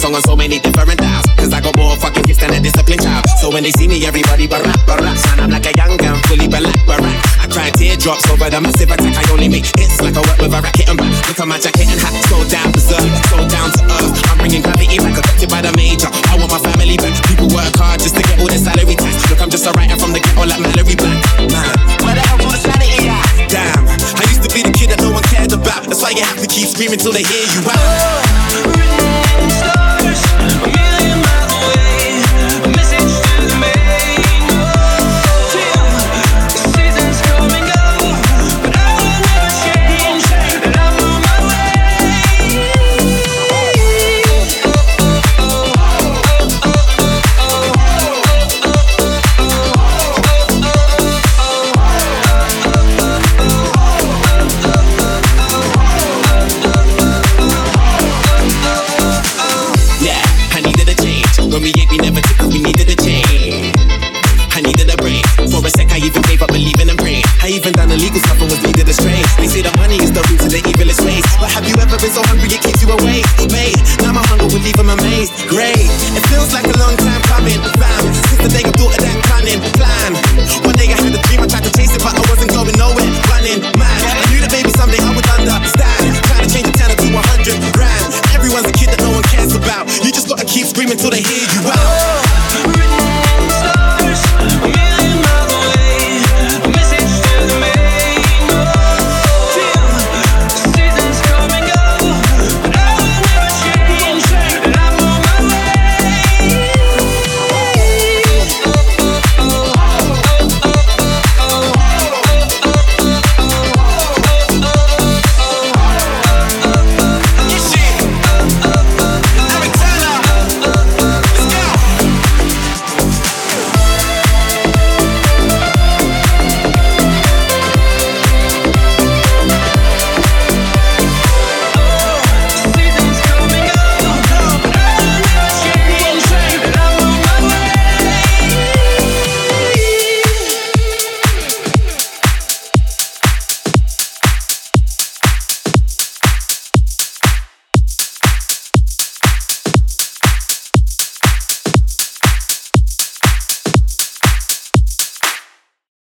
song on so many different dials. Cause I got more fucking gifts than a disciplined child. So when they see me, everybody barack, barack. Son, I'm like a young gun, fully black, barack. I cry teardrops over the massive attack. I only make hits like I work with a racket and back. Look at my jacket and hat, so down berserk, so down to earth. I'm bringing gravity back, affected by the major. I want my family back. People work hard just to get all their salary tax. Look, I'm just a writer from the ghetto like Malorie Black. Man, where the hell's all the sanity at? Damn, I used to be the kid that no one cared about. That's why you have to keep screaming till they hear you out. I even gave up believing in praying. I even done illegal stuff and was needed as strange. They say the money is the root of the evilest ways. But have you ever been so hungry it keeps you awake? Mate, now my hunger will leave them amazed. Great, it feels like a long time coming. Found since the day I thought of that planning plan. One day I had a dream, I tried to chase it, but I wasn't going nowhere. Running man, I knew that maybe someday I would understand. Trying to change the channel to 100 grand. Everyone's a kid that no one cares about. You just gotta keep screaming till they hear you out.